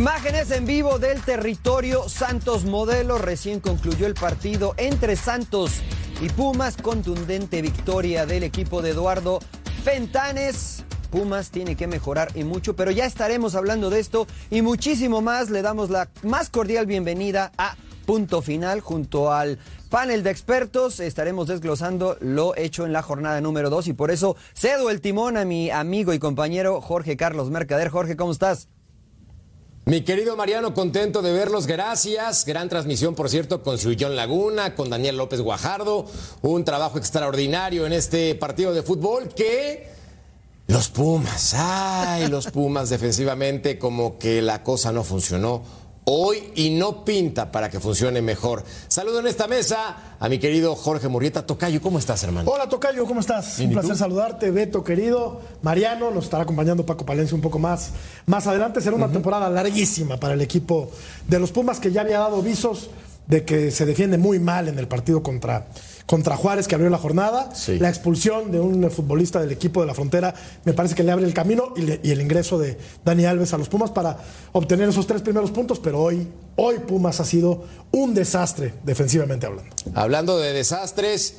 Imágenes en vivo del territorio Santos Modelo. Recién concluyó el partido entre Santos y Pumas. Contundente victoria del equipo de Eduardo Fentanes. Pumas tiene que mejorar y mucho, pero ya estaremos hablando de esto y muchísimo más. Le damos la más cordial bienvenida a Punto Final junto al panel de expertos. Estaremos desglosando lo hecho en la jornada número 2 y por eso cedo el timón a mi amigo y compañero Jorge Carlos Mercader. Jorge, ¿cómo estás? Mi querido Mariano, contento de verlos, gracias. Gran transmisión, por cierto, con su John Laguna, con Daniel López Guajardo. Un trabajo extraordinario en este partido de fútbol que los Pumas, ay, los Pumas defensivamente, como que la cosa no funcionó hoy y no pinta para que funcione mejor. Saludo en esta mesa a mi querido Jorge Murrieta. Tocayo, ¿cómo estás, hermano? Hola, Tocayo, ¿cómo estás? Un placer saludarte, Beto, querido. Mariano, nos estará acompañando Paco Palencia un poco más. Más adelante será una temporada larguísima para el equipo de los Pumas que ya había dado visos de que se defiende muy mal en el partido contra contra Juárez que abrió la jornada. La expulsión de un futbolista del equipo de la frontera me parece que le abre el camino y, el ingreso de Dani Alves a los Pumas para obtener esos tres primeros puntos, pero hoy, hoy Pumas ha sido un desastre defensivamente hablando. Hablando de desastres.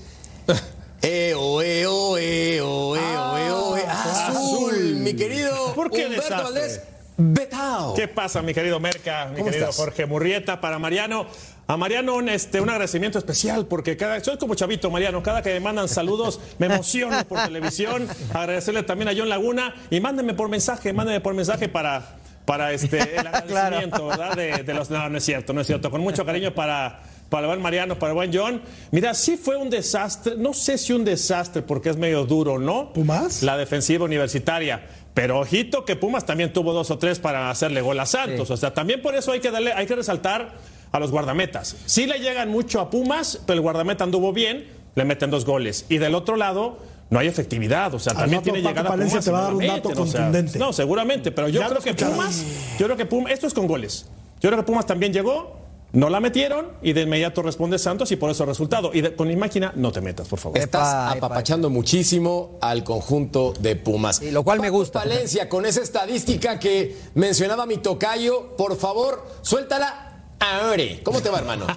Eo, eo, eo, eo, eo, azul, mi querido ¿Por qué Humberto desastre? Valdés. Betao. ¿Qué pasa, mi querido Merca, mi ¿Cómo querido estás? Jorge Murrieta? Para Mariano, a Mariano un, este, un agradecimiento especial porque cada, soy como chavito, Mariano, cada que me mandan saludos me emociono por televisión. Agradecerle también a John Laguna y mándenme por mensaje, mándenme por mensaje para, para este, el agradecimiento, ¿verdad? De, de los, no, no es cierto, no es cierto. Con mucho cariño para, para el buen Mariano, para el buen John. Mira, sí fue un desastre, no sé si un desastre porque es medio duro, ¿no? ¿Pumas? La defensiva universitaria. Pero ojito que Pumas también tuvo dos o tres para hacerle gol a Santos. O sea, también por eso hay que darle, hay que resaltar a los guardametas. Sí le llegan mucho a Pumas, pero el guardameta anduvo bien, le meten dos goles. Y del otro lado, no hay efectividad. O sea, Al también rato tiene Paco llegada Palencia Pumas te y va a dar no un dato meten, o sea, contundente. no, seguramente. Pero yo Ya creo que. Pumas, yo creo que Pumas, esto es con goles. Yo creo que Pumas también llegó. No la metieron y de inmediato responde Santos y por eso el resultado. Y de- con mi máquina no te metas, por favor. Estás apapachando muchísimo al conjunto de Pumas. Sí, lo cual me gusta. Palencia, con esa estadística que mencionaba mi tocayo, por favor, suéltala ahora. ¿Cómo te va, hermano?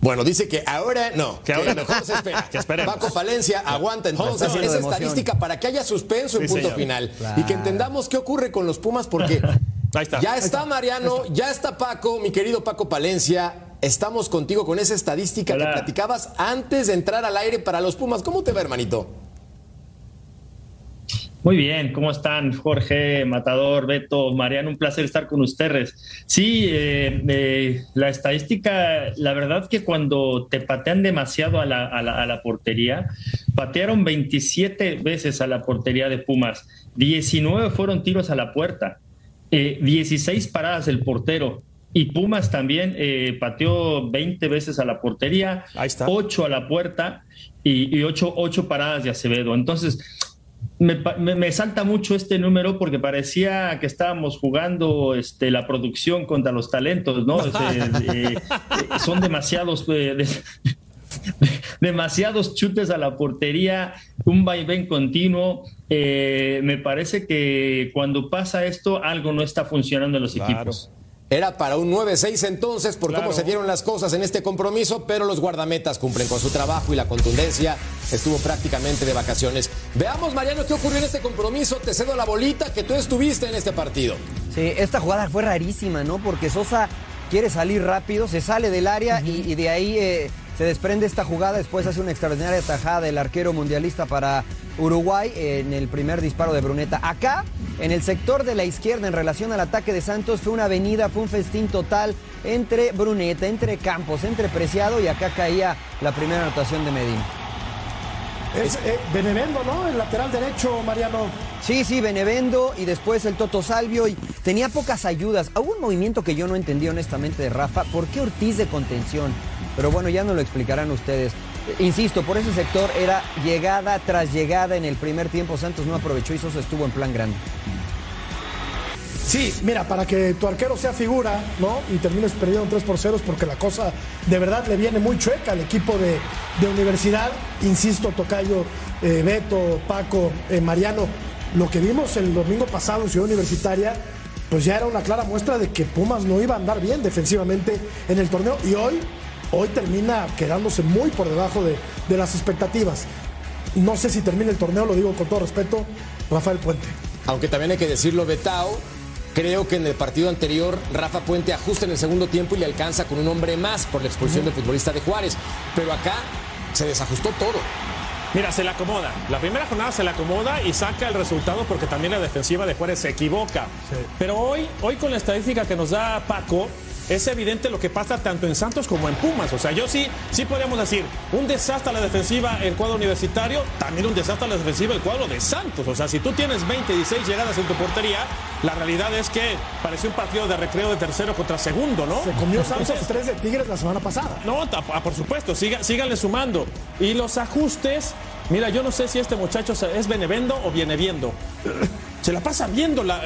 Bueno, dice que ahora no, que, Que ahora no. mejor se espera. Que esperemos. Paco Palencia aguanta entonces esa emoción. estadística para que haya suspenso en Sí, punto señor. final y que entendamos qué ocurre con los Pumas porque Ahí está. ya está Mariano, ya está Paco, mi querido Paco Palencia. Estamos contigo con esa estadística que platicabas antes de entrar al aire para los Pumas. ¿Cómo te va, hermanito? Muy bien, ¿cómo están Jorge, Matador, Beto, Mariano? Un placer estar con ustedes. Sí, eh, eh, la estadística, la verdad que cuando te patean demasiado a la, a la- a la portería, patearon 27 veces a la portería de Pumas, 19 fueron tiros a la puerta, eh, 16 paradas del portero. Y Pumas también eh, pateó 20 veces a la portería, Ahí está. 8 a la puerta y, y 8, paradas de Acevedo. Entonces, me, pa- me- me salta mucho este número porque parecía que estábamos jugando este, la producción contra los talentos, ¿no? Eh, eh, son demasiados, eh, de- demasiados chutes a la portería, un vaivén continuo. Eh, me parece que cuando pasa esto, algo no está funcionando en los Claro. equipos. Era para un 9-6 entonces por cómo se dieron las cosas en este compromiso, pero los guardametas cumplen con su trabajo y la contundencia estuvo prácticamente de vacaciones. Veamos, Mariano, qué ocurrió en este compromiso. Te cedo la bolita que tú estuviste en este partido. Sí, esta jugada fue rarísima, ¿no? Porque Sosa quiere salir rápido, se sale del área y, y de ahí eh, se desprende esta jugada. Después hace una extraordinaria tajada el arquero mundialista para Uruguay en el primer disparo de Bruneta. Acá, en el sector de la izquierda, en relación al ataque de Santos, fue una avenida, fue un festín total entre Bruneta, entre Campos, entre Preciado y acá caía la primera anotación de Medina. Es eh, Benevendo, ¿no? El lateral derecho, Mariano. Sí, sí, Benevendo y después el Toto Salvio y tenía pocas ayudas. Hubo un movimiento que yo no entendí honestamente de Rafa. ¿Por qué Ortiz de contención? Pero bueno, ya nos lo explicarán ustedes. Eh, Insisto, por ese sector era llegada tras llegada en el primer tiempo. Santos no aprovechó y Sosa estuvo en plan grande. Sí, mira, para que tu arquero sea figura, ¿no? Y termines perdiendo 3 por 0 porque la cosa de verdad le viene muy chueca al equipo de, universidad. Insisto, Tocayo, eh, Beto, Paco, eh, Mariano. Lo que vimos el domingo pasado en Ciudad Universitaria, pues ya era una clara muestra de que Pumas no iba a andar bien defensivamente en el torneo. Y hoy, hoy termina quedándose muy por debajo de, de las expectativas. No sé si termina el torneo, lo digo con todo respeto, Rafael Puente. Aunque también hay que decirlo, Betao, Creo que en el partido anterior Rafa Puente ajusta en el segundo tiempo y le alcanza con un hombre más por la expulsión del futbolista de Juárez. Pero acá se desajustó todo. Mira, se le acomoda. La primera jornada se le acomoda y saca el resultado porque también la defensiva de Juárez se equivoca. Pero hoy, hoy con la estadística que nos da Paco, es evidente lo que pasa tanto en Santos como en Pumas. O sea, yo sí, sí podríamos decir, un desastre a la defensiva el cuadro universitario, también un desastre a la defensiva el cuadro de Santos. O sea, si tú tienes 20, 16 llegadas en tu portería, la realidad es que pareció un partido de recreo de tercero contra segundo, ¿no? Se comió Santos tres de Tigres la semana pasada. No, por supuesto, siga, síganle sumando. Y los ajustes, mira, yo no sé si este muchacho es benevendo o viene viendo se la pasa viendo la,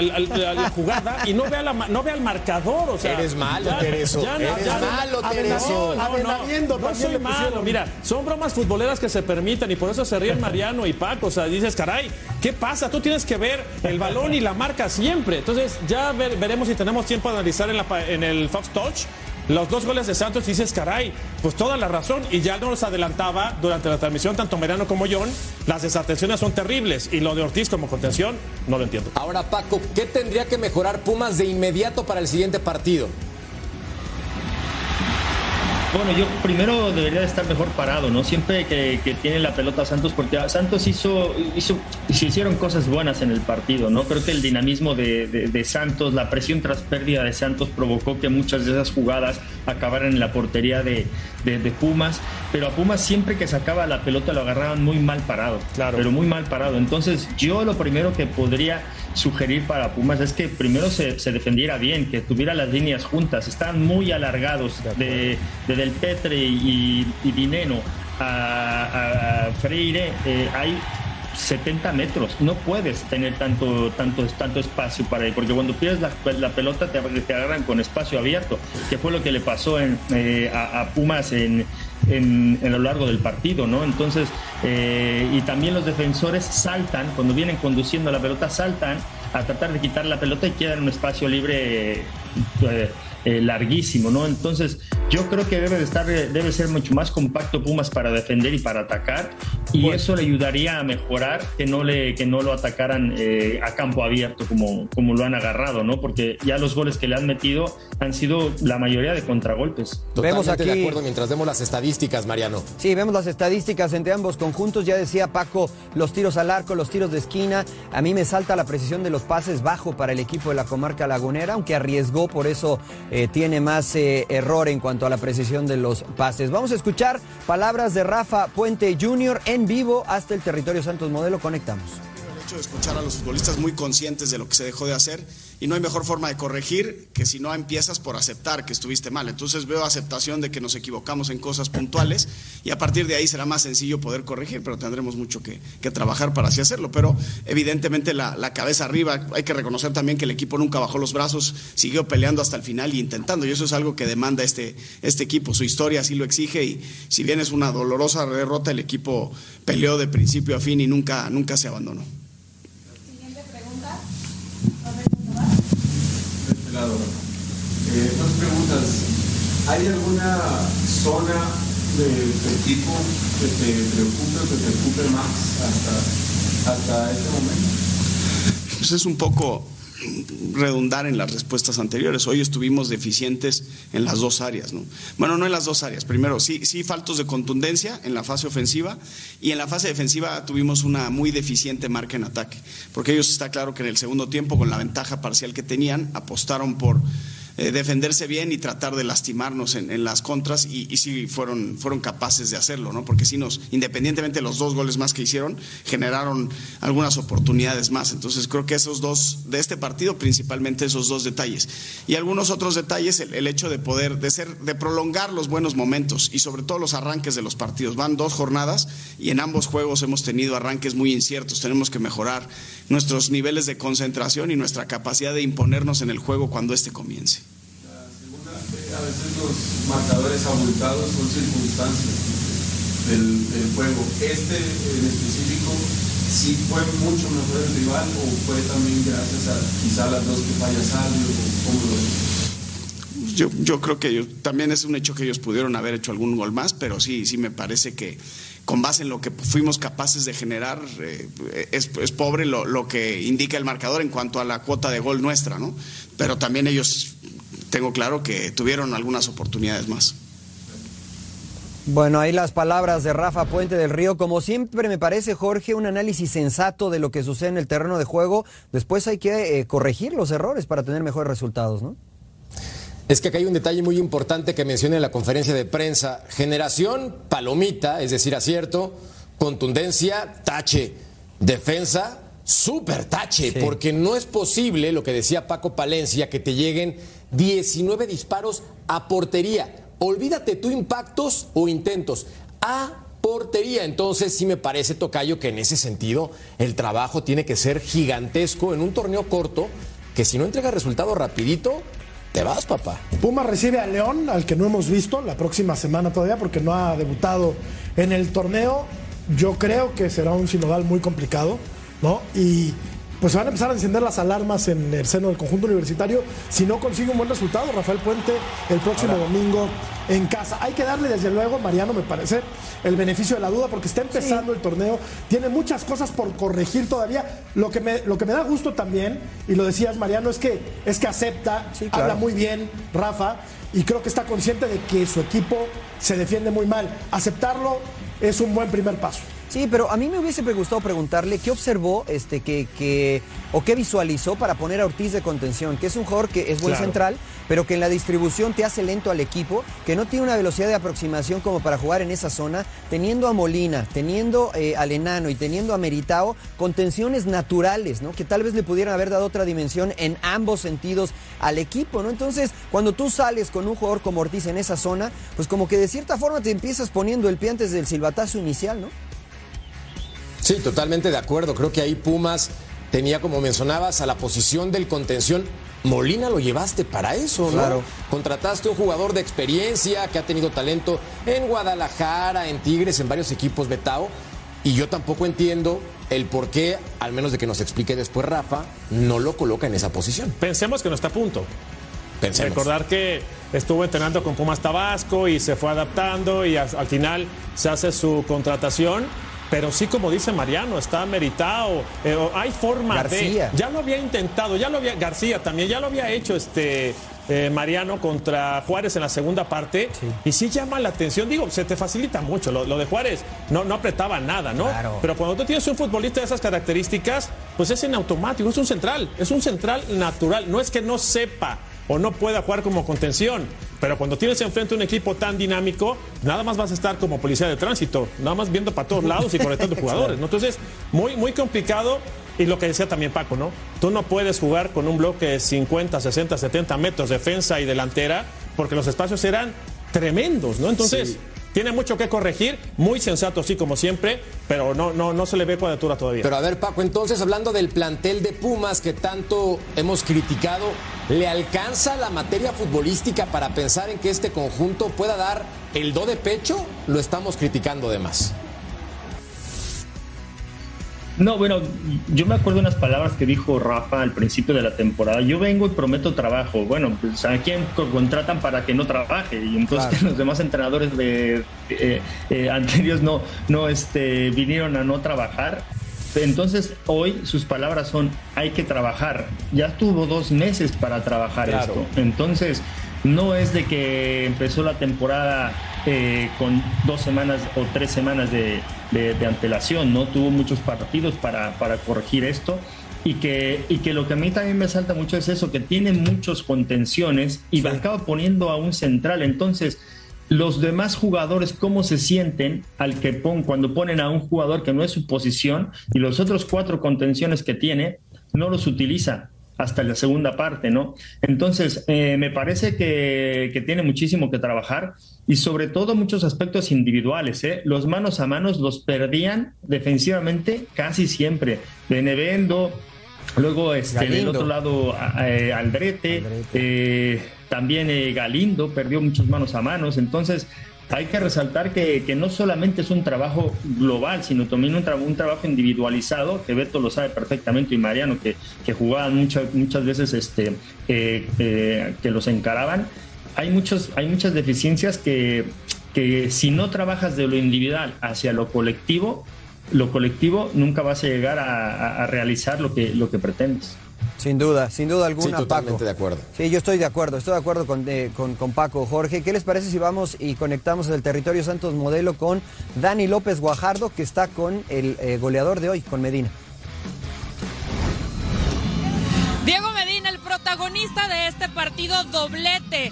jugada y no ve, la, no ve al marcador. O sea, eres malo, Tereso. eres malo, Tereso. No, no, no, soy malo. Mira, son bromas futboleras que se permiten y por eso se ríen Mariano y Paco. O sea, dices, caray, ¿qué pasa? Tú tienes que ver el balón y la marca siempre. Entonces, ya veremos si tenemos tiempo de analizar en, la, en el Fox Touch los dos goles de Santos y dices, caray, pues toda la razón. Y ya nos adelantaba durante la transmisión, tanto Merano como John, las desatenciones son terribles. Y lo de Ortiz como contención, no lo entiendo. Ahora, Paco, ¿qué tendría que mejorar Pumas de inmediato para el siguiente partido? Bueno, yo primero debería de estar mejor parado, ¿no? Siempre que, tiene la pelota Santos, porque Santos hizo, hizo, se hicieron cosas buenas en el partido, ¿no? Creo que el dinamismo de, Santos, la presión tras pérdida de Santos provocó que muchas de esas jugadas acabaran en la portería de, Pumas, pero a Pumas siempre que sacaba la pelota lo agarraban muy mal parado, claro. pero muy mal parado. Entonces yo lo primero que podría sugerir para Pumas es que primero se, defendiera bien, que tuviera las líneas juntas. Están muy alargados de, Del Petre y, Dineno a, Freire. Eh, hay 70 metros. No puedes tener tanto, tanto, tanto espacio para él, porque cuando pierdes la, pelota te, te, agarran con espacio abierto, que fue lo que le pasó en, eh, a, Pumas en, en, lo largo del partido, ¿no? Entonces, eh, y también los defensores saltan, cuando vienen conduciendo la pelota, saltan a tratar de quitar la pelota y quedan un espacio libre. Eh, eh, larguísimo, ¿no? Entonces, yo creo que debe de estar, debe ser mucho más compacto Pumas para defender y para atacar, y eso le ayudaría a mejorar que no le, que no lo atacaran eh, a campo abierto como, como lo han agarrado, ¿no? Porque ya los goles que le han metido han sido la mayoría de contragolpes. Totalmente vemos aquí, de acuerdo mientras vemos las estadísticas, Mariano. Sí, vemos las estadísticas entre ambos conjuntos. Ya decía Paco, los tiros al arco, los tiros de esquina. A mí me salta la precisión de los pases bajo para el equipo de la comarca lagunera, aunque arriesgó, por eso eh, tiene más eh, error en cuanto a la precisión de los pases. Vamos a escuchar palabras de Rafa Puente Jr. en vivo hasta el territorio Santos Modelo. Conectamos de escuchar a los futbolistas muy conscientes de lo que se dejó de hacer y no hay mejor forma de corregir que si no empiezas por aceptar que estuviste mal. Entonces veo aceptación de que nos equivocamos en cosas puntuales y a partir de ahí será más sencillo poder corregir, pero tendremos mucho que, trabajar para así hacerlo. Pero evidentemente la, cabeza arriba, hay que reconocer también que el equipo nunca bajó los brazos, siguió peleando hasta el final y intentando y eso es algo que demanda este, este equipo. Su historia así lo exige y si bien es una dolorosa derrota, el equipo peleó de principio a fin y nunca, nunca se abandonó. Eh, dos preguntas. ¿Hay alguna zona de tu equipo que te preocupe que te preocupe más hasta, hasta este momento? Pues es un poco redundar en las respuestas anteriores. Hoy estuvimos deficientes en las dos áreas, ¿no? Bueno, no en las dos áreas. Primero, sí, sí faltos de contundencia en la fase ofensiva y en la fase defensiva tuvimos una muy deficiente marca en ataque, porque ellos está claro que en el segundo tiempo, con la ventaja parcial que tenían, apostaron por eh, defenderse bien y tratar de lastimarnos en, las contras y, y, sí fueron, fueron capaces de hacerlo, ¿no? Porque sí nos, independientemente de los dos goles más que hicieron, generaron algunas oportunidades más. Entonces creo que esos dos, de este partido, principalmente esos dos detalles. Y algunos otros detalles, el, hecho de poder, de ser, de prolongar los buenos momentos y sobre todo los arranques de los partidos. Van dos jornadas y en ambos juegos hemos tenido arranques muy inciertos. Tenemos que mejorar nuestros niveles de concentración y nuestra capacidad de imponernos en el juego cuando este comience a veces los marcadores abultados son circunstancias del, juego. Este en específico, ¿sí fue mucho mejor el rival o fue también gracias a quizá las dos que falla Salvio? ¿Cómo lo yo, yo creo que también es un hecho que ellos pudieron haber hecho algún gol más, pero sí, sí me parece que con base en lo que fuimos capaces de generar, eh, es, pobre lo, lo, que indica el marcador en cuanto a la cuota de gol nuestra, ¿no? Pero también ellos tengo claro que tuvieron algunas oportunidades más. Bueno, ahí las palabras de Rafa Puente del Río. Como siempre me parece, Jorge, un análisis sensato de lo que sucede en el terreno de juego. Después hay que eh, corregir los errores para tener mejores resultados, ¿no? Es que acá hay un detalle muy importante que mencioné en la conferencia de prensa. Generación, palomita, es decir, acierto. Contundencia, tache. Defensa, súper tache. Porque no es posible, lo que decía Paco Palencia, que te lleguen 19 disparos a portería. Olvídate tú impactos o intentos. A portería. Entonces sí me parece, Tocayo, que en ese sentido el trabajo tiene que ser gigantesco en un torneo corto, que si no entrega resultado rapidito, te vas, papá. Puma recibe a León, al que no hemos visto la próxima semana todavía, porque no ha debutado en el torneo. Yo creo que será un sinodal muy complicado, ¿no? Y pues se van a empezar a encender las alarmas en el seno del conjunto universitario si no consigue un buen resultado. Rafael Puente el próximo domingo en casa. Hay que darle desde luego, Mariano, me parece, el beneficio de la duda porque está empezando el torneo, tiene muchas cosas por corregir todavía. Lo que me, lo que me da gusto también, y lo decías, Mariano, es que, es que acepta, habla muy bien Rafa, y creo que está consciente de que su equipo se defiende muy mal. Aceptarlo es un buen primer paso. Sí, pero a mí me hubiese gustado preguntarle qué observó este, que, que, o qué visualizó para poner a Ortiz de contención, que es un jugador que es buen central, pero que en la distribución te hace lento al equipo, que no tiene una velocidad de aproximación como para jugar en esa zona, teniendo a Molina, teniendo eh, al Enano y teniendo a Meritao, contenciones naturales, ¿no? Que tal vez le pudieran haber dado otra dimensión en ambos sentidos al equipo, ¿no? Entonces, cuando tú sales con un jugador como Ortiz en esa zona, pues como que de cierta forma te empiezas poniendo el pie antes del silbatazo inicial, ¿no? Sí, totalmente de acuerdo. Creo que ahí Pumas tenía, como mencionabas, a la posición del contención. Molina lo llevaste para eso, ¿no? Claro. Contrataste un jugador de experiencia que ha tenido talento en Guadalajara, en Tigres, en varios equipos Betao. Y yo tampoco entiendo el por qué, al menos de que nos explique después Rafa, no lo coloca en esa posición. Pensemos que no está a punto. Pensemos. Recordar que estuvo entrenando con Pumas Tabasco y se fue adaptando y al final se hace su contratación pero sí, como dice Mariano, está meritado. Eh, hay forma de. Ya lo había intentado, ya lo había. García también, ya lo había hecho este. Eh, Mariano contra Juárez en la segunda parte y sí llama la atención, digo, se te facilita mucho, lo, de Juárez no, no apretaba nada, ¿no? Pero cuando tú tienes un futbolista de esas características, pues es en automático, es un central, es un central natural, no es que no sepa o no pueda jugar como contención. Pero cuando tienes enfrente un equipo tan dinámico, nada más vas a estar como policía de tránsito, nada más viendo para todos lados y conectando jugadores. ¿no? Entonces, muy, muy complicado. Y lo que decía también Paco, ¿no? Tú no puedes jugar con un bloque de 50, 60, 70 metros, defensa y delantera, porque los espacios eran tremendos, ¿no? Entonces, tiene mucho que corregir, muy sensato, sí, como siempre, pero no, no, no se le ve cuadratura todavía. Pero a ver, Paco, entonces, hablando del plantel de Pumas que tanto hemos criticado, ¿le alcanza la materia futbolística para pensar en que este conjunto pueda dar el do de pecho? Lo estamos criticando de más. No, bueno, yo me acuerdo unas palabras que dijo Rafa al principio de la temporada. Yo vengo y prometo trabajo. Bueno, pues a quién contratan para que no trabaje y entonces los demás entrenadores de, eh, eh, anteriores no, no este, vinieron a no trabajar. Entonces hoy sus palabras son hay que trabajar. Ya tuvo dos meses para trabajar esto. Entonces no es de que empezó la temporada eh, con dos semanas o tres semanas de, antelación, ¿no? Tuvo muchos partidos para, corregir esto. y que, y que lo que a mí también me salta mucho es eso, que tiene muchos contenciones y acaba poniendo a un central. Entonces, los demás jugadores, ¿cómo se sienten al que pon, cuando ponen a un jugador que no es su posición y los otros cuatro contenciones que tiene, no los utiliza? hasta la segunda parte, ¿no? Entonces, eh, me parece que, que, tiene muchísimo que trabajar y sobre todo muchos aspectos individuales, ¿eh? Los manos a manos los perdían defensivamente casi siempre. Benevendo, luego este, del otro lado eh, Aldrete, eh, también eh, Galindo perdió muchas manos a manos, entonces hay que resaltar que, que, no solamente es un trabajo global, sino también un, tra un, trabajo individualizado, que Beto lo sabe perfectamente y Mariano, que, que jugaban muchas muchas veces este, eh, eh, que los encaraban. Hay, muchos, hay muchas deficiencias que, que si no trabajas de lo individual hacia lo colectivo, lo colectivo nunca vas a llegar a, a realizar lo que, lo que pretendes. Sin duda, sin duda alguna, sí, totalmente Paco. de acuerdo. Sí, yo estoy de acuerdo, estoy de acuerdo con, eh, con, con, Paco. Jorge, ¿qué les parece si vamos y conectamos el territorio Santos Modelo con Dani López Guajardo, que está con el eh, goleador de hoy, con Medina? Diego Medina, el protagonista de este partido doblete.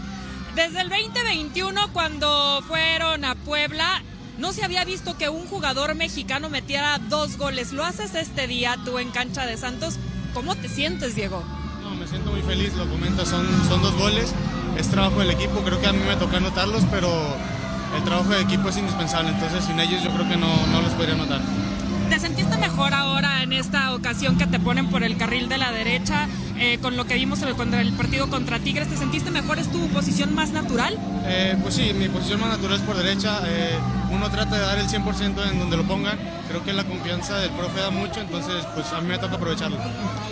Desde el 2021, cuando fueron a Puebla, no se había visto que un jugador mexicano metiera dos goles. Lo haces este día tú en cancha de Santos. ¿Cómo te sientes, Diego? No, me siento muy feliz, lo comento, son, son dos goles, es trabajo del equipo, creo que a mí me toca anotarlos, pero el trabajo del equipo es indispensable, entonces sin ellos yo creo que no, no los podría anotar. ¿Te sentiste mejor ahora en esta ocasión que te ponen por el carril de la derecha? Eh, con lo que vimos contra el partido contra Tigres, ¿te sentiste mejor? ¿Es tu posición más natural? Eh, pues sí, mi posición más natural es por derecha. Eh, uno trata de dar el 100% en donde lo pongan. Creo que la confianza del profe da mucho, entonces pues a mí me toca aprovecharlo.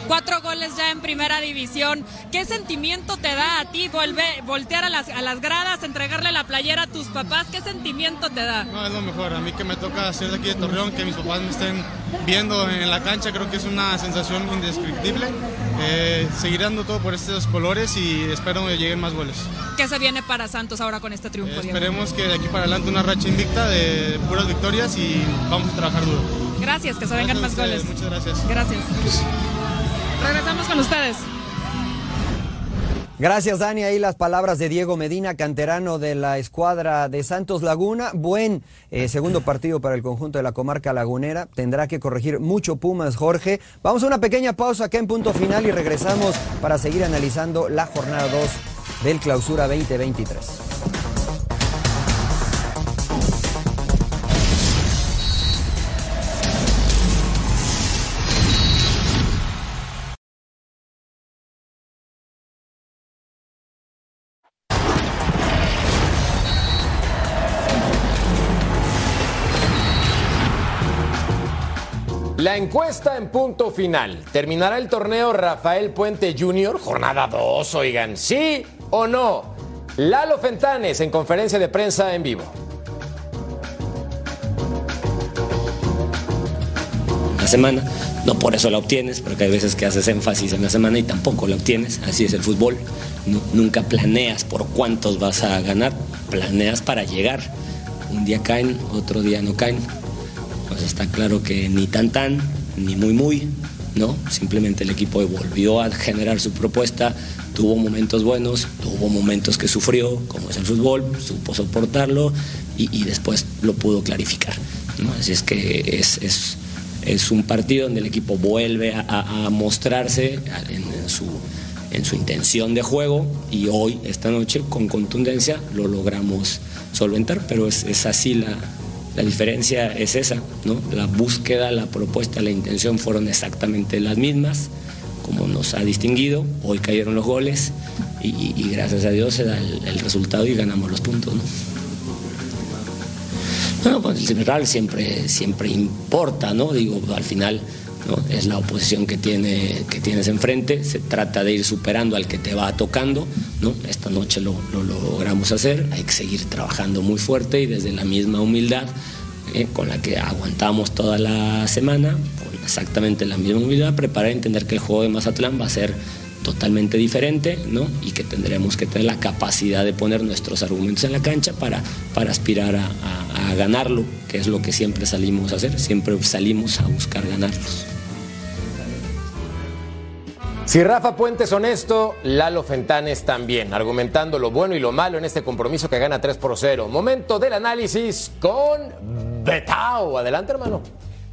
Cuatro goles ya en primera división. ¿Qué sentimiento te da a ti volver, voltear a las, a las gradas, entregarle la playera a tus papás? ¿Qué sentimiento te da? No, es lo mejor. A mí que me toca ser de aquí de Torreón, que mis papás me estén viendo en la cancha, creo que es una sensación indescriptible. Eh, seguir dando todo por estos colores y espero que lleguen más goles. ¿Qué se viene para Santos ahora con este triunfo? Eh, esperemos que de aquí para adelante una racha invicta de puras victorias y vamos a trabajar duro. Gracias, que se vengan gracias más goles. Muchas gracias. Gracias. Regresamos con ustedes. Gracias, Dani. Ahí las palabras de Diego Medina, canterano de la escuadra de Santos Laguna. Buen eh, segundo partido para el conjunto de la comarca lagunera. Tendrá que corregir mucho Pumas, Jorge. Vamos a una pequeña pausa acá en punto final y regresamos para seguir analizando la jornada 2 del Clausura 2023. La encuesta en punto final. ¿Terminará el torneo Rafael Puente Jr. Jornada 2, oigan. ¿Sí o no? Lalo Fentanes en conferencia de prensa en vivo. La semana, no por eso la obtienes, porque hay veces que haces énfasis en la semana y tampoco la obtienes. Así es el fútbol. Nunca planeas por cuántos vas a ganar, planeas para llegar. Un día caen, otro día no caen está claro que ni tan tan, ni muy muy, ¿no? Simplemente el equipo volvió a generar su propuesta, tuvo momentos buenos, tuvo momentos que sufrió, como es el fútbol, supo soportarlo y, y después lo pudo clarificar. ¿no? Así es que es, es, es, un partido donde el equipo vuelve a, a, a mostrarse en, en, su, en su intención de juego y hoy, esta noche, con contundencia, lo logramos solventar, pero es, es así la, la diferencia es esa, ¿no? La búsqueda, la propuesta, la intención fueron exactamente las mismas, como nos ha distinguido. Hoy cayeron los goles y, gracias a Dios se da el, resultado y ganamos los puntos, ¿no? Bueno, pues el rival siempre, siempre importa, ¿no? Digo, al final ¿no? es la oposición que, tiene, que tienes enfrente, se trata de ir superando al que te va tocando, ¿no? Esta noche lo, lo logramos hacer, hay que seguir trabajando muy fuerte y desde la misma humildad eh, con la que aguantamos toda la semana, con exactamente la misma humildad, preparar y entender que el juego de Mazatlán va a ser totalmente diferente, ¿no? Y que tendremos que tener la capacidad de poner nuestros argumentos en la cancha para, para aspirar a, a, a ganarlo, que es lo que siempre salimos a hacer, siempre salimos a buscar ganarlos. Si Rafa Puente es honesto, Lalo Fentanes también, argumentando lo bueno y lo malo en este compromiso que gana 3 por 0. Momento del análisis con Betao. Adelante, hermano.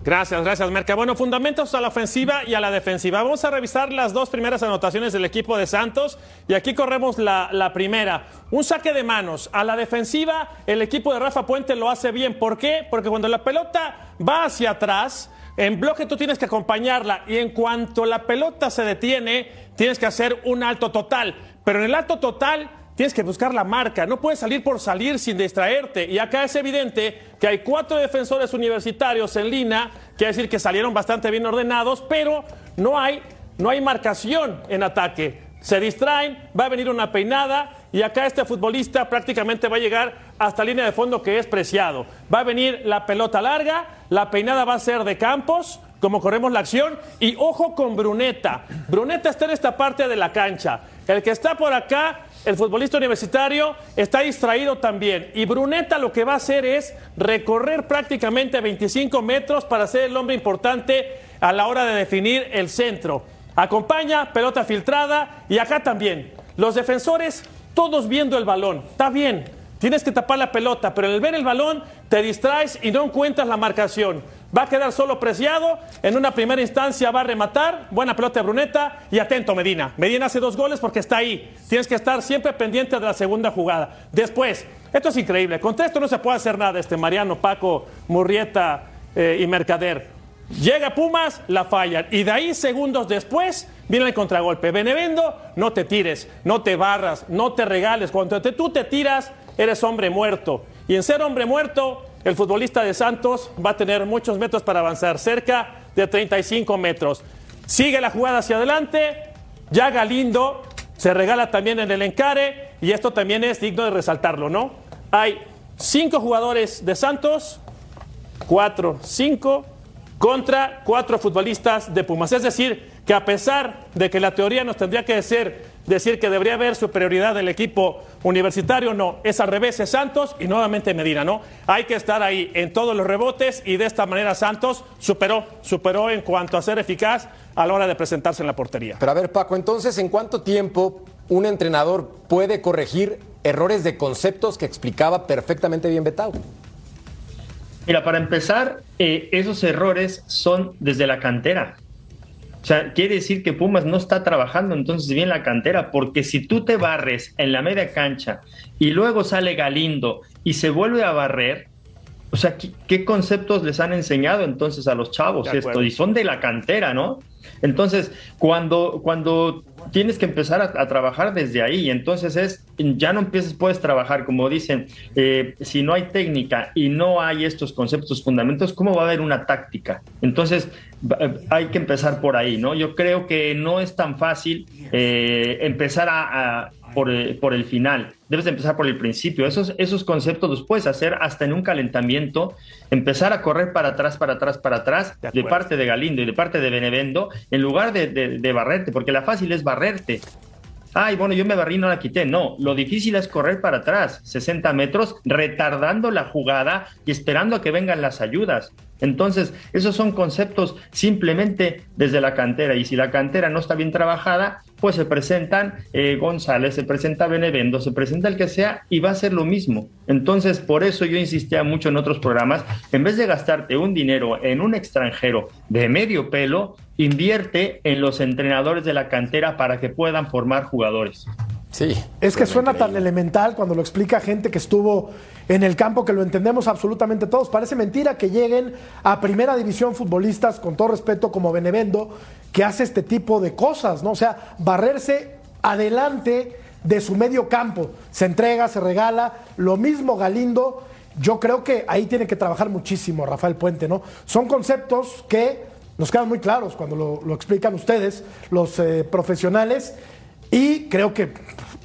Gracias, gracias, Merca. Bueno, fundamentos a la ofensiva y a la defensiva. Vamos a revisar las dos primeras anotaciones del equipo de Santos y aquí corremos la, primera. Un saque de manos. A la defensiva, el equipo de Rafa Puente lo hace bien. ¿Por qué? Porque cuando la pelota va hacia atrás, en bloque tú tienes que acompañarla y en cuanto la pelota se detiene, tienes que hacer un alto total. Pero en el alto total tienes que buscar la marca, no puedes salir por salir sin distraerte. Y acá es evidente que hay cuatro defensores universitarios en línea, quiere decir que salieron bastante bien ordenados, pero no hay, no hay marcación en ataque. Se distraen, va a venir una peinada y acá este futbolista prácticamente va a llegar hasta línea de fondo que es preciado. Va a venir la pelota larga, la peinada va a ser de Campos, como corremos la acción, y ojo con Bruneta. Bruneta está en esta parte de la cancha. El que está por acá el futbolista universitario está distraído también. Y Bruneta lo que va a hacer es recorrer prácticamente 25 metros para ser el hombre importante a la hora de definir el centro. Acompaña, pelota filtrada y acá también. Los defensores, todos viendo el balón. Está bien, tienes que tapar la pelota, pero al ver el balón te distraes y no encuentras la marcación. Va a quedar solo preciado. En una primera instancia va a rematar. Buena pelota de Bruneta. Y atento, Medina. Medina hace dos goles porque está ahí. Tienes que estar siempre pendiente de la segunda jugada. Después, esto es increíble. Contra esto no se puede hacer nada. Este Mariano, Paco, Murrieta eh, y Mercader. Llega Pumas, la fallan. Y de ahí, segundos después, viene el contragolpe. Benevendo, no te tires, no te barras, no te regales. Cuando tú te tiras, eres hombre muerto. Y en ser hombre muerto, el futbolista de Santos va a tener muchos metros para avanzar, cerca de 35 metros. Sigue la jugada hacia adelante, ya Galindo se regala también en el encare y esto también es digno de resaltarlo, ¿no? Hay cinco jugadores de Santos, cuatro, cinco, contra cuatro futbolistas de Pumas. Es decir, que a pesar de que la teoría nos tendría que decir, decir que debería haber superioridad del equipo universitario, no, es al revés, es Santos y nuevamente Medina, ¿no? Hay que estar ahí en todos los rebotes y de esta manera Santos superó, superó en cuanto a ser eficaz a la hora de presentarse en la portería. Pero a ver, Paco, entonces, ¿en cuánto tiempo un entrenador puede corregir errores de conceptos que explicaba perfectamente bien Betao? Mira, para empezar, eh, esos errores son desde la cantera. O sea, quiere decir que Pumas no está trabajando entonces bien la cantera, porque si tú te barres en la media cancha y luego sale Galindo y se vuelve a barrer, o sea, ¿qué, conceptos les han enseñado entonces a los chavos esto? Y son de la cantera, ¿no? Entonces, cuando, cuando tienes que empezar a, trabajar desde ahí, entonces es, ya no empieces, puedes trabajar, como dicen, eh, si no hay técnica y no hay estos conceptos fundamentos, ¿cómo va a haber una táctica? Entonces, eh, hay que empezar por ahí, ¿no? Yo creo que no es tan fácil eh, empezar a por, eh, por, el final, debes de empezar por el principio. Esos, esos conceptos los puedes hacer hasta en un calentamiento, empezar a correr para atrás, para atrás, para atrás, de, parte de Galindo y de parte de Benevendo, en lugar de, de, barrerte, porque la fácil es barrerte. Ay, bueno, yo me barrí, no la quité. No, lo difícil es correr para atrás, 60 metros, retardando la jugada y esperando a que vengan las ayudas. Entonces, esos son conceptos simplemente desde la cantera. Y si la cantera no está bien trabajada, pues se presentan eh, González, se presenta Benevendo, se presenta el que sea y va a ser lo mismo. Entonces, por eso yo insistía mucho en otros programas, en vez de gastarte un dinero en un extranjero de medio pelo, invierte en los entrenadores de la cantera para que puedan formar jugadores. Sí. Es que suena tan elemental cuando lo explica gente que estuvo en el campo, que lo entendemos absolutamente todos. Parece mentira que lleguen a primera división futbolistas, con todo respeto, como Benevendo, que hace este tipo de cosas, ¿no? O sea, barrerse adelante de su medio campo. Se entrega, se regala. Lo mismo Galindo. Yo creo que ahí tiene que trabajar muchísimo Rafael Puente, ¿no? Son conceptos que nos quedan muy claros cuando lo, explican ustedes, los eh, profesionales y creo que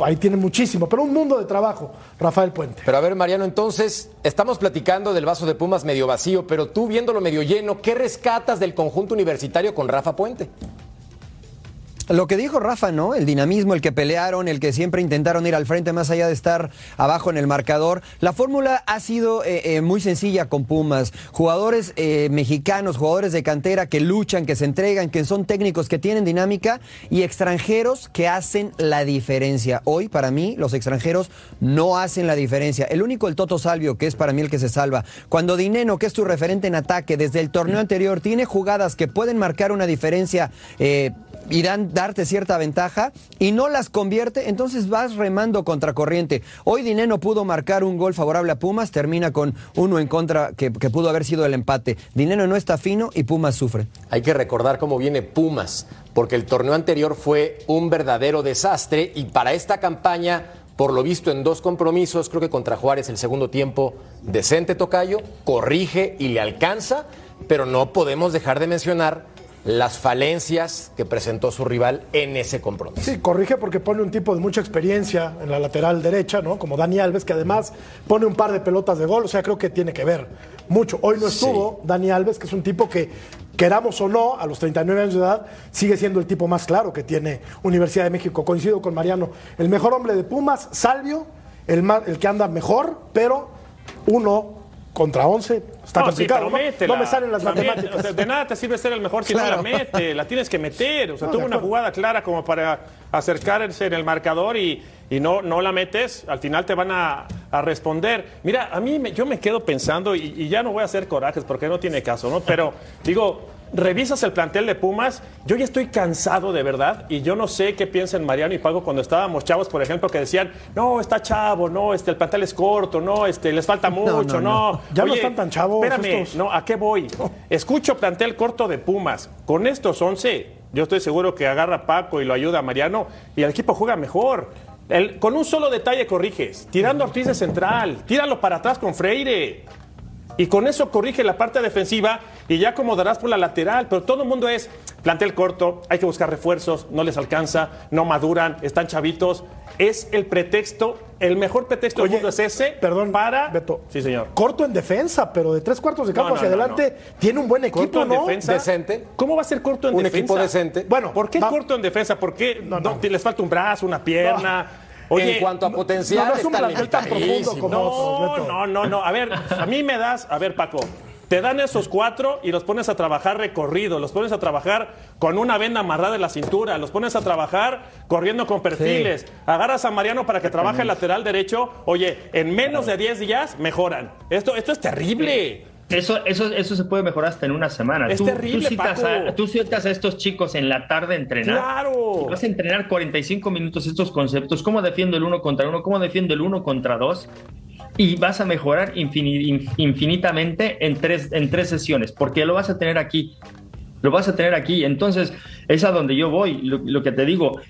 ahí tiene muchísimo, pero un mundo de trabajo, Rafael Puente. Pero a ver, Mariano, entonces estamos platicando del vaso de Pumas medio vacío, pero tú viéndolo medio lleno, ¿qué rescatas del conjunto universitario con Rafa Puente? Lo que dijo Rafa, ¿no? El dinamismo, el que pelearon, el que siempre intentaron ir al frente más allá de estar abajo en el marcador. La fórmula ha sido eh, eh, muy sencilla con Pumas. Jugadores eh, mexicanos, jugadores de cantera que luchan, que se entregan, que son técnicos, que tienen dinámica y extranjeros que hacen la diferencia. Hoy, para mí, los extranjeros no hacen la diferencia. El único, el Toto Salvio, que es para mí el que se salva. Cuando Dineno, que es tu referente en ataque desde el torneo anterior, tiene jugadas que pueden marcar una diferencia y dan, darte cierta ventaja y no las convierte, entonces vas remando contra corriente. Hoy Dineno pudo marcar un gol favorable a Pumas, termina con uno en contra que, que pudo haber sido el empate. Dineno no está fino y Pumas sufre. Hay que recordar cómo viene Pumas, porque el torneo anterior fue un verdadero desastre y para esta campaña por lo visto en dos compromisos, creo que contra Juárez el segundo tiempo, decente Tocayo, corrige y le alcanza, pero no podemos dejar de mencionar las falencias que presentó su rival en ese compromiso. Sí, corrige porque pone un tipo de mucha experiencia en la lateral derecha, ¿no? Como Dani Alves, que además pone un par de pelotas de gol, o sea, creo que tiene que ver mucho. Hoy no estuvo Dani Alves, que es un tipo que, queramos o no, a los 39 años de edad, sigue siendo el tipo más claro que tiene Universidad de México. Coincido con Mariano, el mejor hombre de Pumas, Salvio, el, el que anda mejor, pero uno contra 11 está complicado. ¿no? me salen las matemáticas. de nada te sirve ser el mejor si no la mete, la tienes que meter. O sea, tuvo una jugada clara como para acercarse en el marcador y, y no, no la metes, al final te van a, a responder. Mira, a mí me, yo me quedo pensando, y, y, ya no voy a hacer corajes porque no tiene caso, ¿no? Pero digo, revisas el plantel de Pumas, yo ya estoy cansado de verdad y yo no sé qué piensan Mariano y Pago cuando estábamos chavos, por ejemplo, que decían, no, está chavo, no, este, el plantel es corto, no, este, les falta mucho, no. no. Ya no están tan chavos. Espérame, no, ¿a qué voy? Escucho plantel corto de Pumas, con estos 11, yo estoy seguro que agarra Paco y lo ayuda a Mariano y el equipo juega mejor. El, con un solo detalle corriges, tirando a Ortiz de central, tíralo para atrás con Freire. Y con eso corrige la parte defensiva y ya acomodarás por la lateral. Pero todo el mundo es plantel corto, hay que buscar refuerzos, no les alcanza, no maduran, están chavitos. Es el pretexto, el mejor pretexto Oye, del mundo es ese perdón, para. Beto. Sí, señor. Corto en defensa, pero de tres cuartos de campo No, no, hacia no, adelante tiene un buen equipo, Corto en ¿no? defensa. Decente. ¿Cómo va a ser corto en Un defensa? equipo decente. Bueno, ¿Por qué va- corto en defensa? ¿Por qué No, no. no- les falta un brazo, una pierna? En cuanto a potencial, no, no es un está plantel tan profundo limitadísimo. como otros, No, Beto. no, no, no. A ver, a mí me das, a ver, Paco. Te dan esos cuatro y los pones a trabajar recorrido, los pones a trabajar con una venda amarrada en la cintura, los pones a trabajar corriendo con perfiles. Agarras a Mariano para que trabaje el lateral derecho. Oye, en menos de 10 días mejoran. Esto, esto es terrible. Eso, eso, eso se puede mejorar hasta en una semana. Es tú, terrible, tú citas, Paco. a, tú citas a estos chicos en la tarde a entrenar. Claro. Vas a entrenar 45 minutos estos conceptos. ¿Cómo defiendo el uno contra uno? ¿Cómo defiendo el uno contra dos? Y vas a mejorar infini- in- infinitamente en tres, en tres sesiones, porque lo vas a tener aquí. Lo vas a tener aquí. Entonces, es a donde yo voy. Lo, lo que te digo,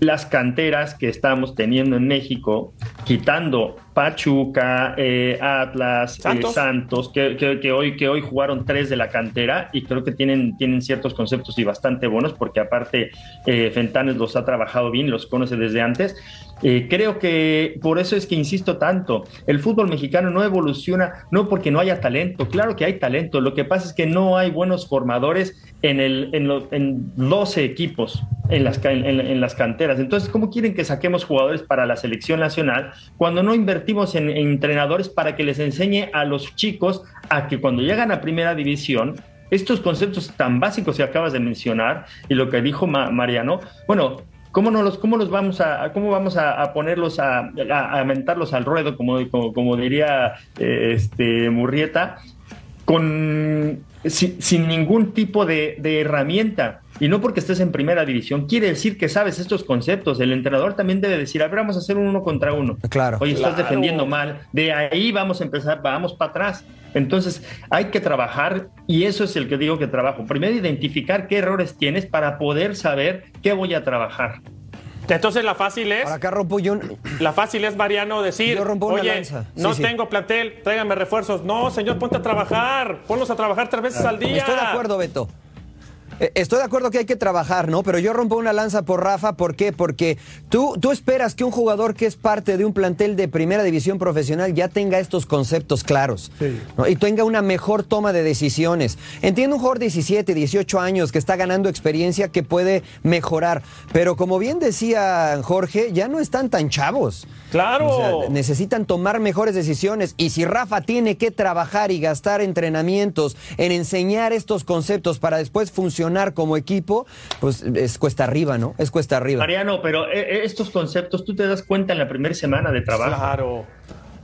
las canteras que estamos teniendo en México, quitando Pachuca, eh, Atlas, eh, Santos. Que, que- que hoy, que hoy jugaron tres de la cantera y creo que tienen, tienen ciertos conceptos y bastante buenos, porque aparte eh, Fentanes los ha trabajado bien, los conoce desde antes. Eh, creo que por eso es que insisto tanto, el fútbol mexicano no evoluciona, no porque no haya talento, claro que hay talento, lo que pasa es que no hay buenos formadores en, el, en, lo- en 12 equipos en las, en- en las canteras. Entonces, ¿cómo quieren que saquemos jugadores para la selección nacional cuando no invertimos en, en entrenadores para que les enseñe a los chicos a que cuando llegan a primera división, estos conceptos tan básicos que acabas de mencionar y lo que dijo Ma- Mariano, bueno, ¿Cómo, no los, ¿Cómo los vamos a, cómo vamos a, ponerlos a, a, al ruedo, como, como, diría eh, este Murrieta, con sin, sin ningún tipo de herramienta? Y no porque estés en primera división, quiere decir que sabes estos conceptos. El entrenador también debe decir, a ver, vamos a hacer un uno contra uno. Claro. Oye, estás Claro. defendiendo mal. De ahí vamos a empezar, vamos para atrás. Entonces, hay que trabajar y eso es el que digo que trabajo. Primero, identificar qué errores tienes para poder saber qué voy a trabajar. Entonces la fácil es. Acá rompo yo. un- La fácil es, Mariano, decir, Yo rompo una oye, lanza. Sí, no sí. tengo plantel, tráigame refuerzos. No, señor, ponte a trabajar. Ponlos a trabajar tres veces al día. Estoy de acuerdo, Beto. Eh, estoy de acuerdo que hay que trabajar, ¿no? Pero yo rompo una lanza por Rafa, ¿por qué? Porque tú, tú esperas que un jugador que es parte de un plantel de primera división profesional ya tenga estos conceptos claros ¿no? y tenga una mejor toma de decisiones. Entiendo un jugador de 17, 18 años que está ganando experiencia que puede mejorar, pero como bien decía Jorge, ya no están tan chavos. Claro. necesitan tomar mejores decisiones y si Rafa tiene que trabajar y gastar entrenamientos en enseñar estos conceptos para después funcionar como equipo, pues es cuesta arriba, ¿no? Es cuesta arriba. Mariano, pero eh, eh, estos conceptos tú te das cuenta en la primera semana de trabajo. Claro.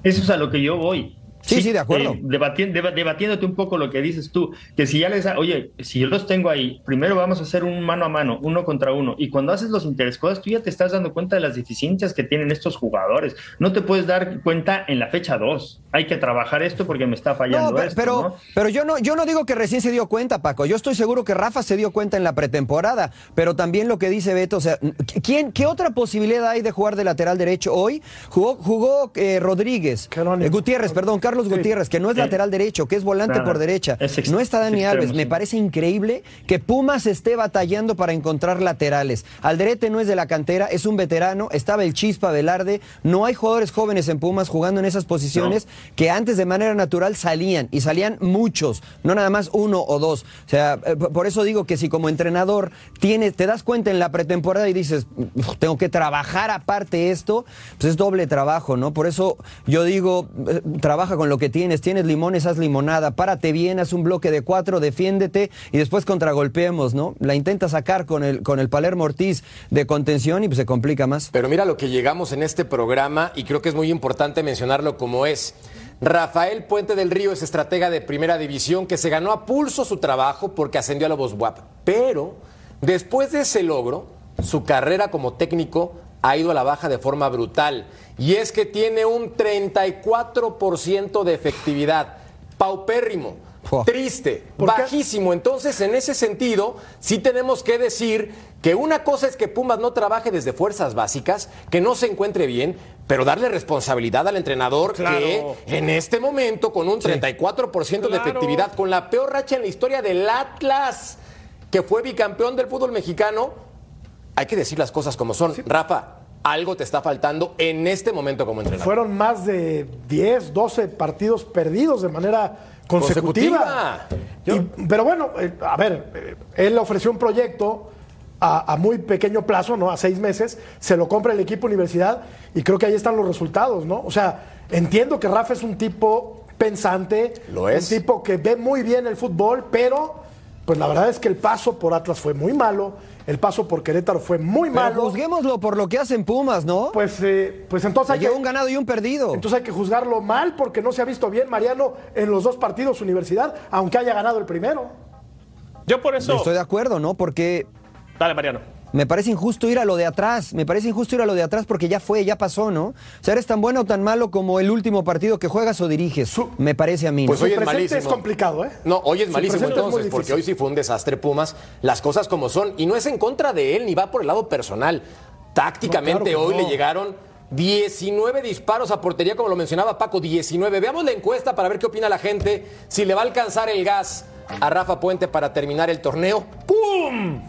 Eso es a lo que yo voy. Sí, sí, de acuerdo. Eh, debatiéndote un poco lo que dices tú, que si ya les, oye, si yo los tengo ahí, primero vamos a hacer un mano a mano, uno contra uno, y cuando haces los interescuadros, tú ya te estás dando cuenta de las deficiencias que tienen estos jugadores. No te puedes dar cuenta en la fecha 2. Hay que trabajar esto porque me está fallando. pero, pero, pero, yo no, yo no digo que recién se dio cuenta, Paco. Yo estoy seguro que Rafa se dio cuenta en la pretemporada, pero también lo que dice Beto, o sea, ¿quién, ¿qué otra posibilidad hay de jugar de lateral derecho hoy? Jugó, jugó eh, Rodríguez, eh, Gutiérrez, perdón, Carlos Gutiérrez, que no es lateral derecho, que es volante por derecha. no está Dani Alves. Me parece increíble que Pumas esté batallando para encontrar laterales. Alderete no es de la cantera, es un veterano. Estaba el Chispa Velarde. No hay jugadores jóvenes en Pumas jugando en esas posiciones que antes de manera natural salían y salían muchos, no nada más uno o dos. O sea, eh, por eso digo que si como entrenador tienes, te das cuenta en la pretemporada y dices, tengo que trabajar aparte esto, pues es doble trabajo, ¿no? Por eso yo digo, eh, trabaja con lo que tienes, tienes limones, haz limonada, párate bien, haz un bloque de cuatro, defiéndete y después contragolpeemos, ¿no? La intenta sacar con el, con el de contención y pues se complica más. Pero mira lo que llegamos en este programa y creo que es muy importante mencionarlo como es. Rafael Puente del Río es estratega de primera división que se ganó a pulso su trabajo porque ascendió a Lobos WAP. Pero después de ese logro, su carrera como técnico ha ido a la baja de forma brutal. Y es que tiene un 34% de efectividad. Paupérrimo. Triste, bajísimo. Entonces, en ese sentido, sí tenemos que decir que una cosa es que Pumas no trabaje desde fuerzas básicas, que no se encuentre bien, pero darle responsabilidad al entrenador que en este momento, con un 34% de efectividad, con la peor racha en la historia del Atlas, que fue bicampeón del fútbol mexicano, hay que decir las cosas como son. Rafa, algo te está faltando en este momento como entrenador. Fueron más de 10, 12 partidos perdidos de manera consecutiva. pero bueno, eh, a ver, eh, él ofreció un proyecto a, muy pequeño plazo, ¿no? A seis meses, se lo compra el equipo universidad y creo que ahí están los resultados, ¿no? O sea, entiendo que Rafa es un tipo pensante, lo es. un tipo que ve muy bien el fútbol, pero pues la verdad es que el paso por Atlas fue muy malo el paso por Querétaro fue muy Pero malo. Juzguémoslo por lo que hacen Pumas, ¿no? Pues, eh, pues entonces hay que, un ganado y un perdido. Entonces hay que juzgarlo mal porque no se ha visto bien Mariano en los dos partidos universidad, aunque haya ganado el primero. Yo por eso. Estoy de acuerdo, ¿no? Porque. Dale, Mariano. Me parece injusto ir a lo de atrás, me parece injusto ir a lo de atrás porque ya fue, ya pasó, ¿no? O sea, eres tan bueno o tan malo como el último partido que juegas o diriges, me parece a mí. Pues hoy es malísimo. es complicado, ¿eh? No, hoy es malísimo entonces, porque hoy sí fue un desastre Pumas, las cosas como son, y no es en contra de él, ni va por el lado personal. Tácticamente hoy le llegaron 19 disparos a portería, como lo mencionaba Paco, 19. Veamos la encuesta para ver qué opina la gente, si le va a alcanzar el gas a Rafa Puente para terminar el torneo. ¡Pum!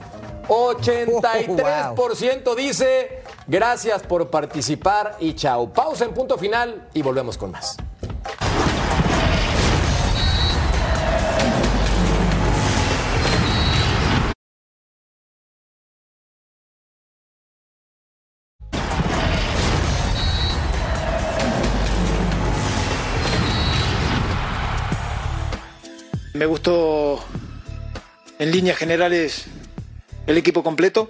83% dice gracias por participar y chao. Pausa en punto final y volvemos con más. Me gustó en líneas generales el equipo completo.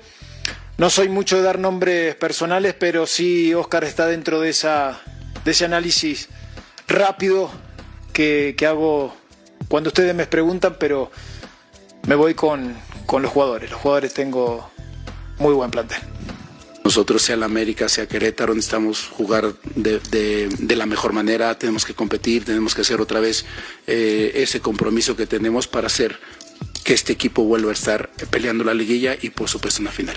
No soy mucho de dar nombres personales, pero sí Oscar está dentro de, esa, de ese análisis rápido que, hago cuando ustedes me preguntan, pero me voy con, con los jugadores. Los jugadores tengo muy buen plantel. Nosotros, sea la América, sea Querétaro, necesitamos jugar de, de, la mejor manera, tenemos que competir, tenemos que hacer otra vez eh, ese compromiso que tenemos para ser que este equipo vuelva a estar peleando la liguilla y por supuesto en la final.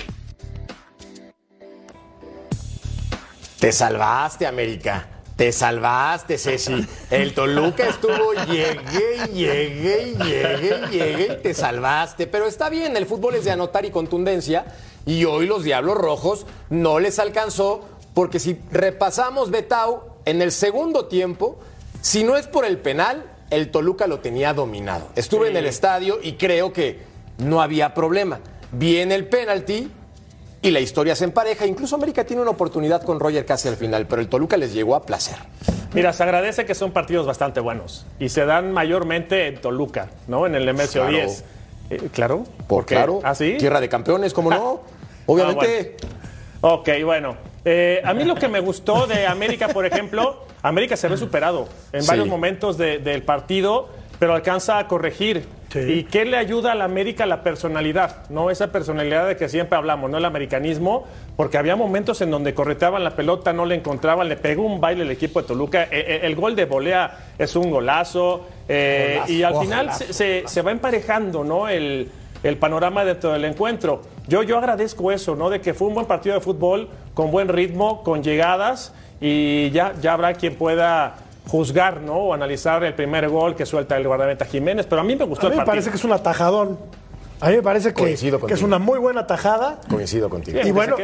Te salvaste, América. Te salvaste, Ceci. El Toluca estuvo, llegué, llegué, llegué, llegué y te salvaste. Pero está bien, el fútbol es de anotar y contundencia. Y hoy los Diablos Rojos no les alcanzó, porque si repasamos Betau, en el segundo tiempo, si no es por el penal, el Toluca lo tenía dominado. Estuve en el estadio y creo que no había problema. Viene el penalti y la historia se empareja. Incluso América tiene una oportunidad con Roger casi al final, pero el Toluca les llegó a placer. Mira, se agradece que son partidos bastante buenos y se dan mayormente en Toluca, ¿no? En el MSO Claro. 10. Eh, ¿Claro? Por claro. ¿Ah, sí? Tierra de campeones, ¿cómo no? Obviamente. Ah, Ok, bueno. Eh, a mí lo que me gustó de América, por ejemplo, América se ve superado en Sí. varios momentos de- del partido, pero alcanza a corregir. ¿Y qué le ayuda a la América? La personalidad, ¿no? Esa personalidad de que siempre hablamos, ¿no? El americanismo, porque había momentos en donde correteaban la pelota, no le encontraban, le pegó un baile el equipo de Toluca. Eh, eh, el gol de volea es un golazo. eh, Golazo, y al final se, va emparejando, ¿no? El, el panorama dentro del encuentro. Yo, yo agradezco eso, ¿no? De que fue un buen partido de fútbol, con buen ritmo, con llegadas, y ya, ya habrá quien pueda juzgar, ¿no? O analizar el primer gol que suelta el guardameta Jiménez, pero a mí me gustó A mí el me parece que es un atajadón. A mí me parece que, que es una muy buena tajada. Coincido contigo. Y bueno,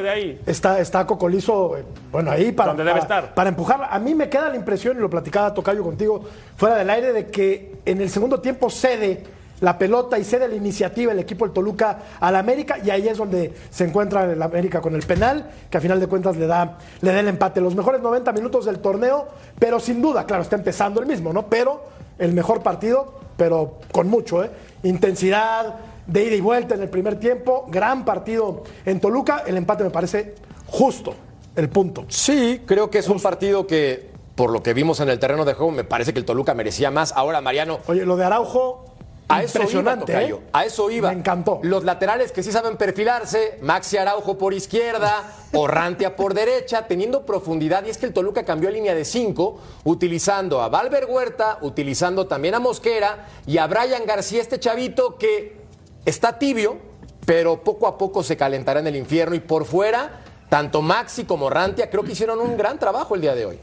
está, está Cocolizo, eh, bueno, ahí para, Donde debe para, estar. para empujar. A mí me queda la impresión, y lo platicaba Tocayo contigo fuera del aire, de que en el segundo tiempo cede la pelota y cede la iniciativa el equipo del Toluca al América y ahí es donde se encuentra el América con el penal, que a final de cuentas le da, le da el empate. Los mejores 90 minutos del torneo, pero sin duda, claro, está empezando el mismo, ¿no? Pero el mejor partido, pero con mucho, ¿eh? Intensidad, de ida y vuelta en el primer tiempo, gran partido en Toluca, el empate me parece justo, el punto. Sí, creo que es un partido que, por lo que vimos en el terreno de juego, me parece que el Toluca merecía más. Ahora, Mariano. Oye, lo de Araujo, A eso iba, impresionante, ¿eh? A eso iba. Me encantó. Los laterales que sí saben perfilarse, Maxi Araujo por izquierda, Orrantia por derecha, teniendo profundidad. Y es que el Toluca cambió a línea de cinco, utilizando a Valver Huerta, utilizando también a Mosquera y a Brian García, este chavito que está tibio, pero poco a poco se calentará en el infierno. Y por fuera, tanto Maxi como Orrantia creo que hicieron un gran trabajo el día de hoy.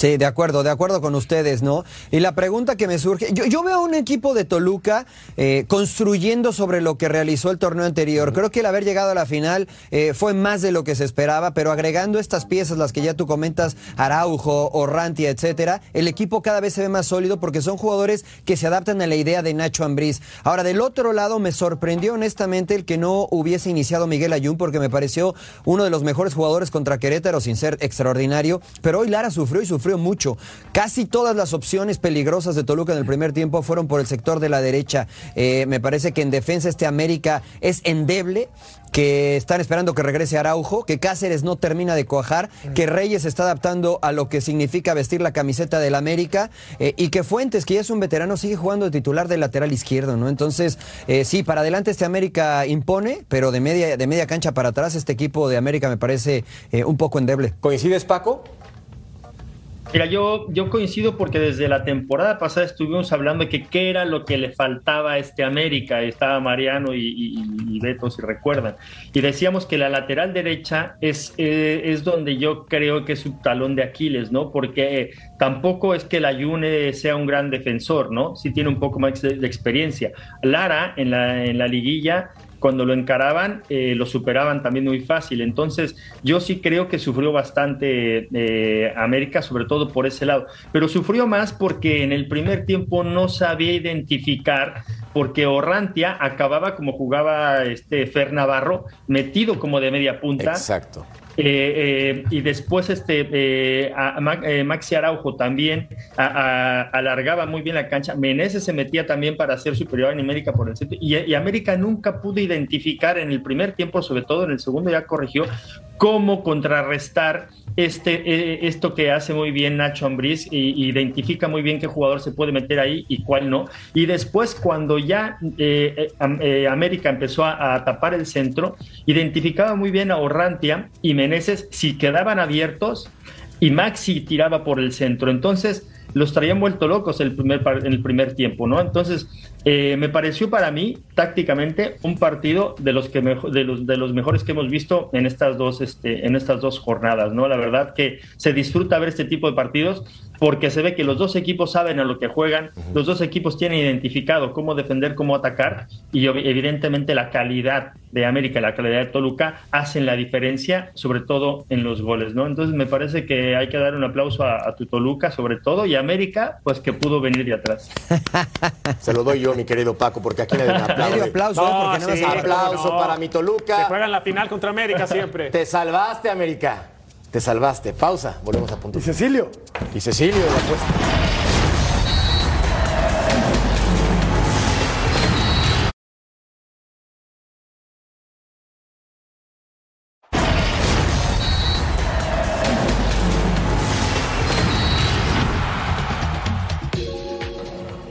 Sí, de acuerdo, de acuerdo con ustedes, ¿no? Y la pregunta que me surge, yo, yo veo a un equipo de Toluca eh, construyendo sobre lo que realizó el torneo anterior. Creo que el haber llegado a la final eh, fue más de lo que se esperaba, pero agregando estas piezas, las que ya tú comentas, Araujo, Orrantia, etcétera, el equipo cada vez se ve más sólido porque son jugadores que se adaptan a la idea de Nacho Ambriz. Ahora, del otro lado, me sorprendió honestamente el que no hubiese iniciado Miguel Ayun porque me pareció uno de los mejores jugadores contra Querétaro sin ser extraordinario, pero hoy Lara sufrió y sufrió mucho. Casi todas las opciones peligrosas de Toluca en el primer tiempo fueron por el sector de la derecha. Eh, me parece que en defensa este América es endeble, que están esperando que regrese Araujo, que Cáceres no termina de cuajar, que Reyes está adaptando a lo que significa vestir la camiseta del América eh, y que Fuentes, que ya es un veterano, sigue jugando de titular de lateral izquierdo, ¿no? Entonces, eh, sí, para adelante este América impone, pero de media, de media cancha para atrás este equipo de América me parece eh, un poco endeble. ¿Coincides, Paco? Mira, yo, yo coincido porque desde la temporada pasada estuvimos hablando de que qué era lo que le faltaba a este América. Estaba Mariano y, y- y Beto, si recuerdan. Y decíamos que la lateral derecha es, eh, es donde yo creo que es su talón de Aquiles, ¿no? Porque eh, tampoco es que el Ayune sea un gran defensor, ¿no? Sí tiene un poco más de, de experiencia. Lara en la, en la liguilla cuando lo encaraban, eh, lo superaban también muy fácil. Entonces, yo sí creo que sufrió bastante eh, América, sobre todo por ese lado. Pero sufrió más porque en el primer tiempo no sabía identificar, porque Orrantia acababa como jugaba este Fer Navarro, metido como de media punta. Exacto. Eh, eh, y después este eh, eh, Maxi Araujo también alargaba muy bien la cancha. Meneses se metía también para ser superior en América por el centro. Y América nunca pudo identificar en el primer tiempo, sobre todo en el segundo ya corrigió, cómo contrarrestar este, eh, esto que hace muy bien Nacho Ambriz y, identifica muy bien qué jugador se puede meter ahí y cuál no. Y después, cuando ya eh, eh, eh, América empezó a, a tapar el centro, identificaba muy bien a Orrantia y Meneses si quedaban abiertos y Maxi tiraba por el centro. Entonces, los traían vuelto locos el primer, en el primer tiempo, ¿no? Entonces, eh, me pareció para mí tácticamente un partido de los, que de, los, de los mejores que hemos visto en estas, dos, este, en estas dos jornadas, ¿no? La verdad que se disfruta ver este tipo de partidos porque se ve que los dos equipos saben a lo que juegan, los dos equipos tienen identificado cómo defender, cómo atacar y evidentemente la calidad de América la calidad de Toluca hacen la diferencia, sobre todo en los goles, ¿no? Entonces me parece que hay que dar un aplauso a, tu Toluca sobre todo y a América, pues que pudo venir de atrás. Se lo doy yo, mi querido Paco, porque aquí nadie me aplaude. aplauso, ¿eh? porque no, aplauso para mi Toluca. Se juegan la final contra América siempre. Te salvaste, América. Te salvaste. Pausa. Volvemos a punto. Y Cecilio. Y Cecilio la apuesta.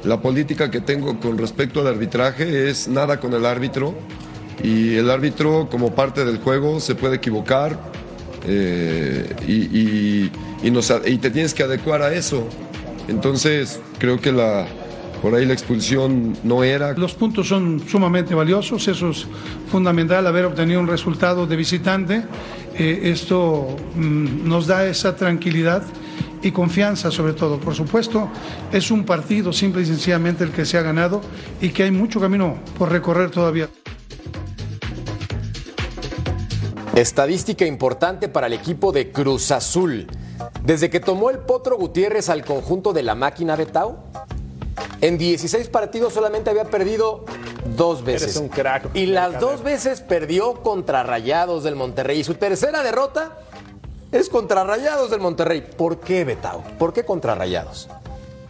La política que tengo con respecto al arbitraje es nada con el árbitro y el árbitro como parte del juego se puede equivocar, eh, y, y, te tienes que adecuar a eso. Entonces, creo que la, por ahí la expulsión no era. Los puntos son sumamente valiosos, eso es fundamental, haber obtenido un resultado de visitante. Eh, esto mm, nos da esa tranquilidad y confianza sobre todo. Por supuesto, es un partido simple y sencillamente el que se ha ganado y que hay mucho camino por recorrer todavía. Estadística importante para el equipo de Cruz Azul. Desde que tomó el Potro Gutiérrez al conjunto de la máquina de Tau, en 16 partidos solamente había perdido dos veces. un crack. Y las dos veces perdió contra Rayados del Monterrey. Y su tercera derrota es contra Rayados del Monterrey. ¿Por qué, Betao? ¿Por qué contra Rayados?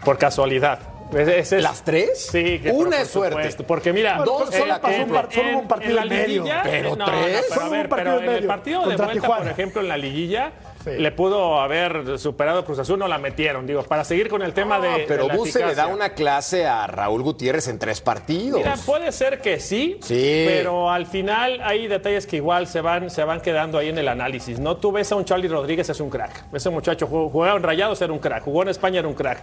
Por casualidad. ¿Las tres? Sí. Una es suerte. Porque mira, dos solo, pasó un, un partido en, medio. Pero tres. pero, en el partido de vuelta, por ejemplo, en la liguilla, le pudo haber superado Cruz Azul, no la metieron. Digo, para seguir con el tema de. Pero de Buse le da una clase a Raúl Gutiérrez en tres partidos. Mira, puede ser que sí, sí, pero al final hay detalles que igual se van, se van quedando ahí en el análisis. ¿no? Tú ves a un Charlie Rodríguez, es un crack. Ese muchacho jugaba en Rayados, era un crack. Jugó en España, era un crack.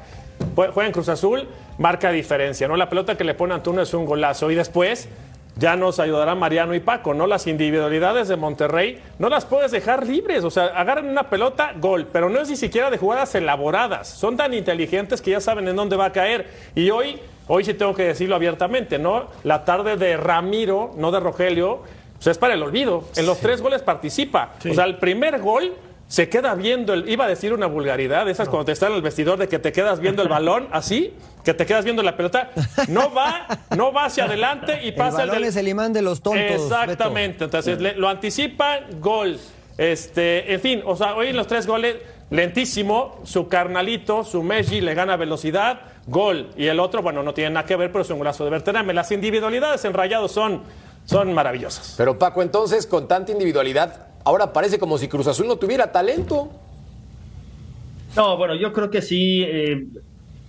Juega en Cruz Azul, marca diferencia. ¿no? La pelota que le pone a Antuno es un golazo. Y después ya nos ayudará Mariano y Paco, ¿no? Las individualidades de Monterrey no las puedes dejar libres, o sea, agarran una pelota, gol, pero no es ni siquiera de jugadas elaboradas, son tan inteligentes que ya saben en dónde va a caer. Y hoy, hoy sí tengo que decirlo abiertamente, ¿no? La tarde de Ramiro, no de Rogelio, pues es para el olvido. En los tres goles participa. O sea, el primer gol se queda viendo, el, iba a decir una vulgaridad, esas cuando te está en el vestidor de que te quedas viendo el balón, así, que te quedas viendo la pelota, no va, no va hacia adelante y pasa el balón es el imán de los tontos. Exactamente, entonces lo anticipa, gol. Este, en fin, o sea, hoy en los tres goles, lentísimo, su carnalito, su Messi le gana velocidad, gol. Y el otro, bueno, no tiene nada que ver, pero es un brazo de Berterame. Las individualidades en Rayados son, son maravillosas. Pero Paco, entonces, con tanta individualidad, ahora parece como si Cruz Azul no tuviera talento. No, bueno, yo creo que sí. Eh,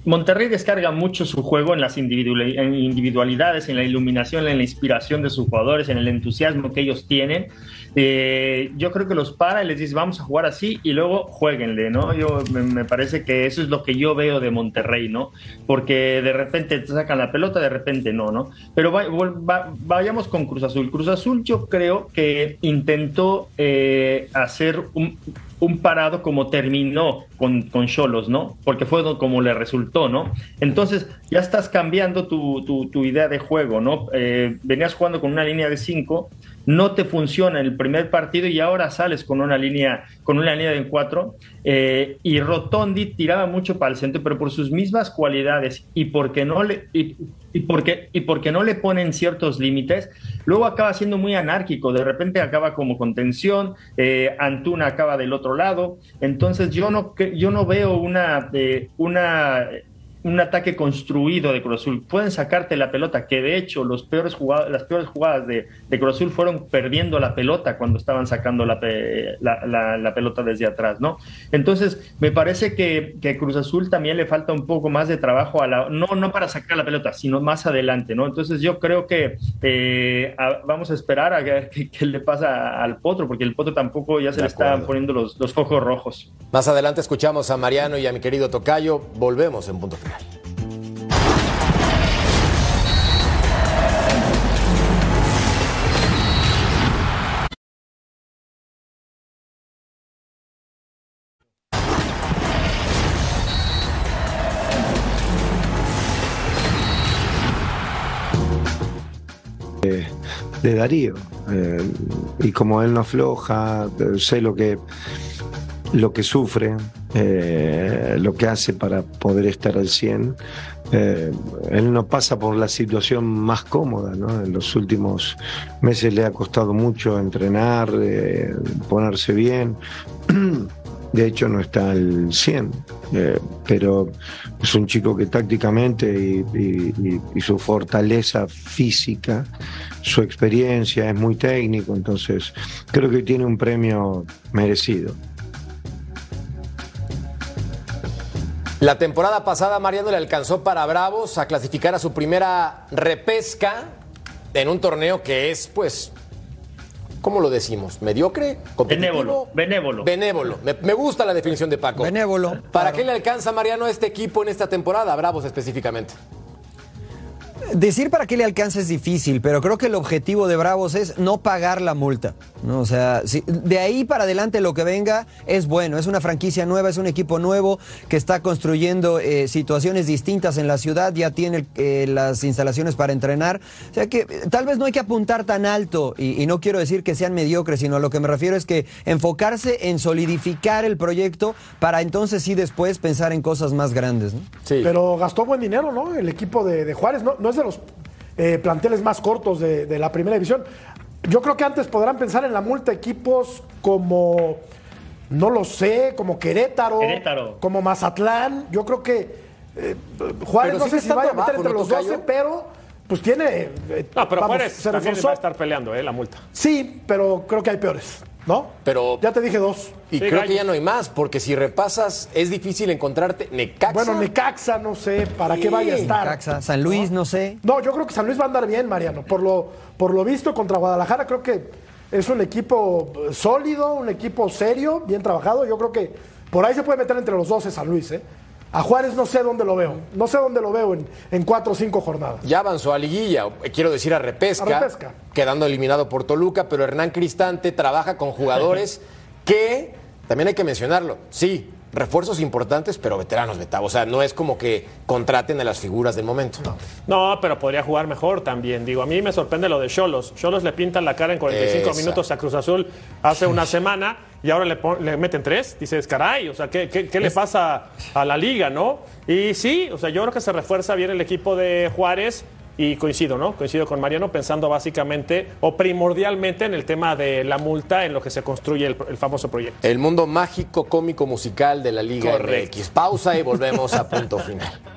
Monterrey descarga mucho su juego en las individualidades, en la iluminación, en la inspiración de sus jugadores, en el entusiasmo que ellos tienen. Eh, yo creo que los para y les dice vamos a jugar así y luego jueguenle, ¿no? Yo me, parece que eso es lo que yo veo de Monterrey, ¿no? Porque de repente te sacan la pelota, de repente no, ¿no? Pero vayamos con Cruz Azul. Cruz Azul yo creo que intentó eh, hacer un, un parado como terminó con Cholos, ¿no? Porque fue como le resultó, ¿no? Entonces ya estás cambiando tu, tu, idea de juego, ¿no? Eh, venías jugando con una línea de cinco, no te funciona en el primer partido y ahora sales con una línea, con una línea de cuatro. Eh, y Rotondi tiraba mucho para el centro, pero por sus mismas cualidades y porque no le, y porque, y porque no le ponen ciertos límites, luego acaba siendo muy anárquico, de repente acaba como contención, eh, Antuna acaba del otro lado, entonces yo no, yo no veo una, eh, una un ataque construido de Cruz Azul. Pueden sacarte la pelota, que de hecho los peores jugadas, las peores jugadas de, de Cruz Azul fueron perdiendo la pelota cuando estaban sacando la, la, pelota desde atrás, ¿no? Entonces, me parece que, que, Cruz Azul también le falta un poco más de trabajo, a la, no, no para sacar la pelota, sino más adelante, ¿no? Entonces, yo creo que eh, vamos a esperar a ver qué, le pasa al Potro, porque el Potro tampoco ya se le están poniendo los, los focos rojos. Más adelante escuchamos a Mariano y a mi querido Tocayo. Volvemos en punto final. De Darío. Eh, y como él no afloja, sé lo que, lo que sufre, eh, lo que hace para poder estar al 100. Eh, él no pasa por la situación más cómoda, ¿no? En los últimos meses le ha costado mucho entrenar, ponerse bien. De hecho, no está al 100, pero es un chico que tácticamente y su fortaleza física su experiencia, es muy técnico, entonces creo que tiene un premio merecido. La temporada pasada Mariano le alcanzó para Bravos a clasificar a su primera repesca en un torneo que es, pues, ¿cómo lo decimos? ¿Mediocre? Benévolo. Benévolo. Benévolo. Me, gusta la definición de Paco. Benévolo. ¿Para qué le alcanza Mariano a este equipo en esta temporada, Bravos específicamente? Decir para qué le alcanza es difícil, pero creo que el objetivo de Bravos es no pagar la multa. ¿no? O sea, de ahí para adelante lo que venga es bueno. Es una franquicia nueva, es un equipo nuevo que está construyendo eh, situaciones distintas en la ciudad, ya tiene eh, las instalaciones para entrenar. O sea que eh, tal vez no hay que apuntar tan alto y, no quiero decir que sean mediocres, sino a lo que me refiero es que enfocarse en solidificar el proyecto para entonces sí después pensar en cosas más grandes. ¿no? Sí. Pero gastó buen dinero, ¿no? El equipo de, Juárez no, no es de los eh, planteles más cortos de, la primera división. Yo creo que antes podrán pensar en la multa equipos como, no lo sé, como Querétaro, como Mazatlán. Yo creo que eh, Juárez no sé si vaya a meter entre los 12, pero pues tiene. Eh, no, pero Juárez se también va a estar peleando, ¿eh? La multa. Sí, pero creo que hay peores. ¿No? Pero ya te dije dos. Y creo que ya no hay más, porque si repasas es difícil encontrarte Necaxa. Bueno, Necaxa no sé para qué vaya a estar. Necaxa, San Luis no sé. No, yo creo que San Luis va a andar bien, Mariano. Por lo por lo visto contra Guadalajara creo que es un equipo sólido, un equipo serio, bien trabajado. Yo creo que por ahí se puede meter entre los 12 San Luis, ¿eh? A Juárez no sé dónde lo veo. No sé dónde lo veo en, cuatro o cinco jornadas. Ya avanzó a liguilla, quiero decir a repesca, quedando eliminado por Toluca, pero Hernán Cristante trabaja con jugadores que, también hay que mencionarlo, sí, refuerzos importantes, pero veteranos, Betavo. O sea, no es como que contraten a las figuras del momento. No. pero podría jugar mejor también. Digo, a mí me sorprende lo de Cholos. Cholos le pintan la cara en 45 minutos a Cruz Azul hace una semana y ahora le, meten tres. Dices, caray, o sea, ¿qué, qué, le pasa a la liga, no? Y sí, o sea, yo creo que se refuerza bien el equipo de Juárez. Y coincido, ¿no? Coincido con Mariano pensando básicamente o primordialmente en el tema de la multa en lo que se construye el, famoso proyecto. El mundo mágico, cómico, musical de la Liga MX. Pausa y volvemos a punto final.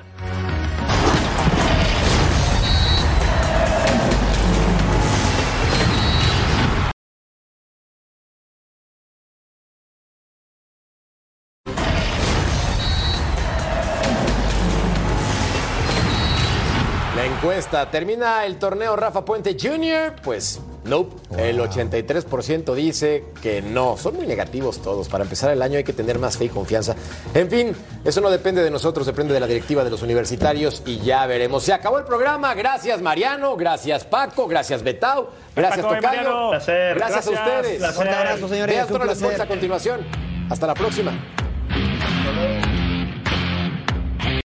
encuesta. ¿Termina el torneo Rafa Puente Jr.? Pues no. El 83% dice que no. Son muy negativos todos. Para empezar el año hay que tener más fe y confianza. En fin, eso no depende de nosotros, depende de la directiva de los universitarios y ya veremos. Se acabó el programa. Gracias Mariano, gracias Paco, gracias Betao, gracias Tocayo. Gracias, a ustedes. Un abrazo, señores. Vean todas las a continuación. Hasta la próxima.